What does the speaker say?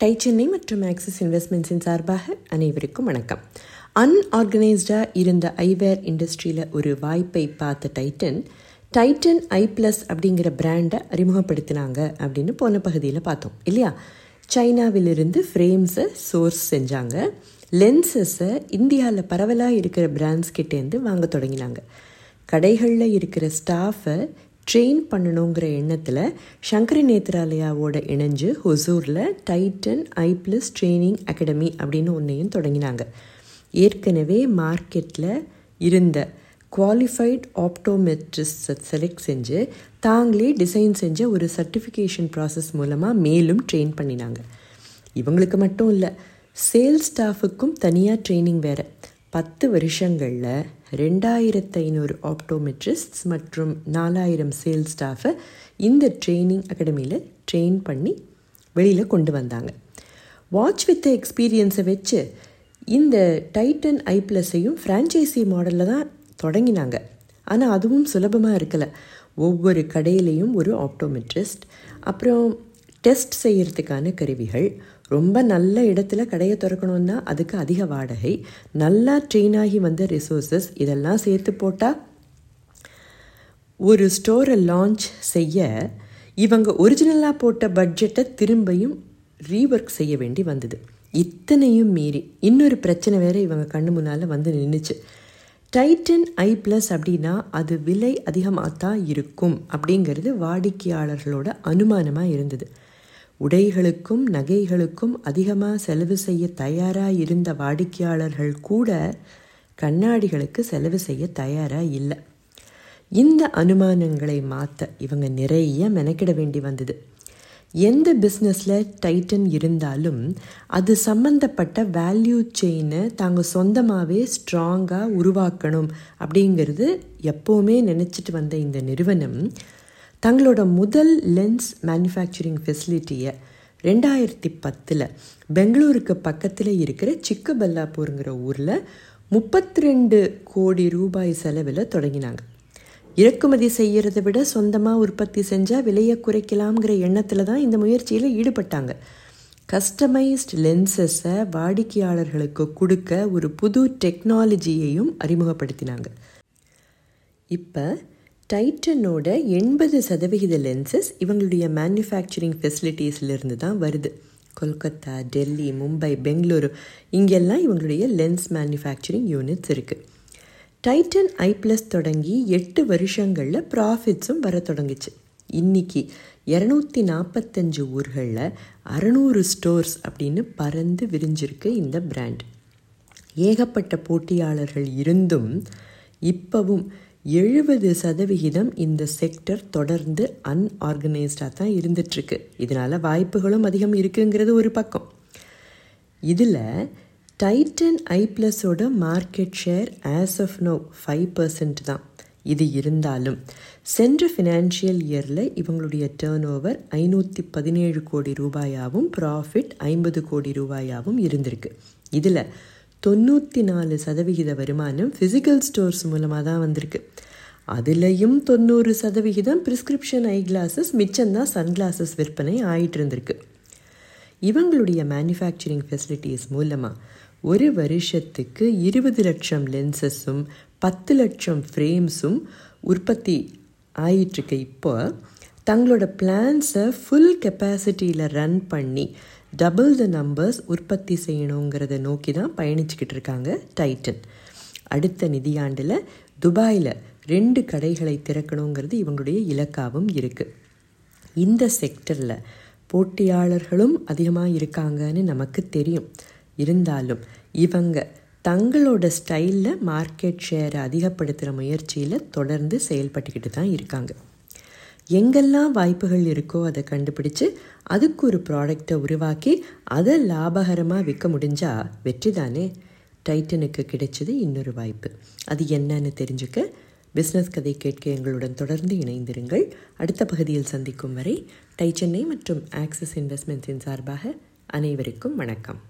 Tie Chennai மற்றும் axis இன்வெஸ்ட்மெண்ட்ஸின் சார்பாக அனைவருக்கும் வணக்கம். அன்ஆர்கனைஸ்டாக இருந்த ஐவேர் இண்டஸ்ட்ரியில் ஒரு வாய்ப்பை பார்த்த டைட்டன் டைட்டன் ஐ ப்ளஸ் அப்படிங்கிற பிராண்டை அறிமுகப்படுத்தினாங்க அப்படின்னு போன பகுதியில் பார்த்தோம் இல்லையா? சைனாவிலிருந்து ஃப்ரேம்ஸை சோர்ஸ் செஞ்சாங்க. லென்சஸை இந்தியாவில் பரவலாக இருக்கிற பிராண்ட்ஸ் கிட்டேருந்து வாங்க தொடங்கினாங்க. கடைகளில் இருக்கிற ஸ்டாஃபை ட்ரெயின் பண்ணணுங்கிற எண்ணத்தில் சங்கரி நேத்ராலயாவோட இணைஞ்சு ஹொசூரில் Titan Eye Plus training academy அப்படின்னு ஒன்றையும் தொடங்கினாங்க. ஏற்கனவே மார்க்கெட்டில் இருந்த குவாலிஃபைட் ஆப்டோமெட்ரிஸ்டை செலக்ட் செஞ்சு தாங்களே டிசைன் செஞ்ச ஒரு சர்டிஃபிகேஷன் ப்ராசஸ் மூலமாக மேலும் ட்ரெயின் பண்ணினாங்க. இவங்களுக்கு மட்டும் இல்லை சேல்ஸ் ஸ்டாஃபுக்கும் தனியாக ட்ரைனிங் வேறு. பத்து வருஷங்களில் ரெண்டாயிரத்து ஐநூறு ஆப்டோமெட்ரிஸ்ட்ஸ் மற்றும் நாலாயிரம் சேல்ஸ் ஸ்டாஃபை இந்த ட்ரெயினிங் அகாடமியில் ட்ரெயின் பண்ணி வெளியில் கொண்டு வந்தாங்க. வாட்ச் வித் எக்ஸ்பீரியன்ஸை வச்சு இந்த டைட்டன் ஐ ப்ளஸையும் ஃப்ரான்ச்சைசி மாடலில் தான் தொடங்கினாங்க. ஆனால் அதுவும் சுலபமாக இருக்கலை. ஒவ்வொரு கடையிலையும் ஒரு ஆப்டோமெட்ரிஸ்ட் அப்புறம் டெஸ்ட் செய்கிறதுக்கான கருவிகள் ரொம்ப நல்ல இடத்துல கடையை திறக்கணுன்னா அதுக்கு அதிக வாடகை. நல்லா ட்ரெயின் ஆகி வந்த ரிசோர்ஸஸ் இதெல்லாம் சேர்த்து போட்டால் ஒரு ஸ்டோரை லான்ச் செய்ய இவங்க ஒரிஜினலாக போட்ட பட்ஜெட்டை திரும்பியும் ரீஒர்க் செய்ய வேண்டி வந்தது. இத்தனையும் மீறி இன்னொரு பிரச்சனை வேறு இவங்க கண்ணு முன்னால் வந்து நின்றுச்சு டைட்டன் ஐ ப்ளஸ் அப்படின்னா அது விலை அதிகமாக தான் இருக்கும் அப்படிங்கிறது வாடிக்கையாளர்களோட அனுமானமாக இருந்தது. உடைகளுக்கும் நகைகளுக்கும் அதிகமாக செலவு செய்ய தயாராக இருந்த வாடிக்கையாளர்கள் கூட கண்ணாடிகளுக்கு செலவு செய்ய தயாராக இல்லை. இந்த அனுமானங்களை மாற்ற இவங்க நிறைய மெனக்கிட வேண்டி வந்தது. எந்த பிஸ்னஸில் டைட்டன் இருந்தாலும் அது சம்மந்தப்பட்ட வேல்யூ செயினை தாங்கள் சொந்தமாகவே ஸ்ட்ராங்காக உருவாக்கணும் அப்படிங்கிறது எப்போவுமே நினச்சிட்டு வந்த இந்த நிறுவனம் தங்களோட முதல் லென்ஸ் மேனுஃபேக்சரிங் ஃபெசிலிட்டியை ரெண்டாயிரத்தி பத்தில் பெங்களூருக்கு பக்கத்தில் இருக்கிற சிக்கபல்லாப்பூருங்கிற ஊரில் முப்பத்தி ரெண்டு கோடி ரூபாய் செலவில் தொடங்கினாங்க. இறக்குமதி செய்கிறத விட சொந்தமாக உற்பத்தி செஞ்சால் விலையை குறைக்கலாம்ங்கிற எண்ணத்தில் தான் இந்த முயற்சியில் ஈடுபட்டாங்க. கஸ்டமைஸ்ட் லென்சஸை வாடிக்கையாளர்களுக்கு கொடுக்க ஒரு புது டெக்னாலஜியையும் அறிமுகப்படுத்தினாங்க. இப்போ டைட்டனோட எண்பது சதவிகித லென்சஸ் இவங்களுடைய மேனுஃபேக்சரிங் ஃபெசிலிட்டிஸ்லேருந்து தான் வருது. கொல்கத்தா டெல்லி மும்பை பெங்களூரு இங்கெல்லாம் இவங்களுடைய லென்ஸ் மேனுஃபேக்சரிங் யூனிட்ஸ் இருக்குது டைட்டன் ஐ ப்ளஸ் தொடங்கி எட்டு வருஷங்களில் ப்ராஃபிட்ஸும் வர தொடங்குச்சு. இன்றைக்கி இரநூத்தி நாற்பத்தஞ்சு ஊர்களில் அறநூறு ஸ்டோர்ஸ் அப்படின்னு பறந்து விரிஞ்சிருக்கு இந்த பிராண்ட் ஏகப்பட்ட போட்டியாளர்கள் இருந்தும் இப்போவும் எழுபது சதவிகிதம் இந்த செக்டர் தொடர்ந்து அன்ஆர்கனைஸ்டாக தான் இருந்துகிட்ருக்கு இதனால் வாய்ப்புகளும் அதிகம் இருக்குங்கிறது ஒரு பக்கம். இதில் Titan Eye ப்ளஸோட market share as of now five percent தான். இது இருந்தாலும் சென்ற ஃபினான்ஷியல் இயரில் இவங்களுடைய டேர்ன் ஓவர் ஐநூற்றி பதினேழு கோடி ரூபாயாகவும் ப்ராஃபிட் ஐம்பது கோடி ரூபாயாகவும் இருந்திருக்கு. இதில் தொண்ணூற்றி நாலு சதவிகித வருமானம் ஃபிசிக்கல் ஸ்டோர்ஸ் மூலமாக தான் வந்திருக்கு. அதுலேயும் தொண்ணூறு சதவிகிதம் ப்ரிஸ்கிரிப்ஷன் ஐ கிளாஸஸ் மிச்சம்தான் சன்கிளாஸஸ் விற்பனை ஆகிட்டு இருந்திருக்கு. இவங்களுடைய மேனுஃபேக்சரிங் ஃபெசிலிட்டிஸ் மூலமாக ஒரு வருஷத்துக்கு இருபது லட்சம் லென்சஸும் பத்து லட்சம் ஃப்ரேம்ஸும் உற்பத்தி ஆயிட்டுருக்கு இப்போ தங்களோட பிளான்ஸை ஃபுல் கெப்பாசிட்டியில் ரன் பண்ணி டபுள் த நம்பர்ஸ் உற்பத்தி செய்யணுங்கிறத நோக்கி தான் பயணிச்சுக்கிட்டு இருக்காங்க டைட்டன் அடுத்த நிதியாண்டில் துபாயில் ரெண்டு கடைகளை திறக்கணுங்கிறது இவங்களுடைய இலக்காகவும் இருக்குது இந்த செக்டரில் போட்டியாளர்களும் அதிகமாக இருக்காங்கன்னு நமக்கு தெரியும். இருந்தாலும் இவங்க தங்களோட ஸ்டைலில் மார்க்கெட் ஷேரை அதிகப்படுத்துகிற முயற்சியில் தொடர்ந்து செயல்பட்டுக்கிட்டு தான் இருக்காங்க. எங்கெல்லாம் வாய்ப்புகள் இருக்கோ அதை கண்டுபிடிச்சு அதுக்கு ஒரு ப்ராடக்டை உருவாக்கி அதை லாபகரமாக விற்க முடிஞ்சால் வெற்றி தானே? டைட்டனுக்கு கிடைச்சது இன்னொரு வாய்ப்பு. அது என்னன்னு தெரிஞ்சுக்க பிஸ்னஸ் கதை கேட்க எங்களுடன் தொடர்ந்து இணைந்திருங்கள். அடுத்த பகுதியில் சந்திக்கும் வரை டை சென்னை மற்றும் ஆக்சிஸ் இன்வெஸ்ட்மெண்ட்ஸின் சார்பாக அனைவருக்கும் வணக்கம்.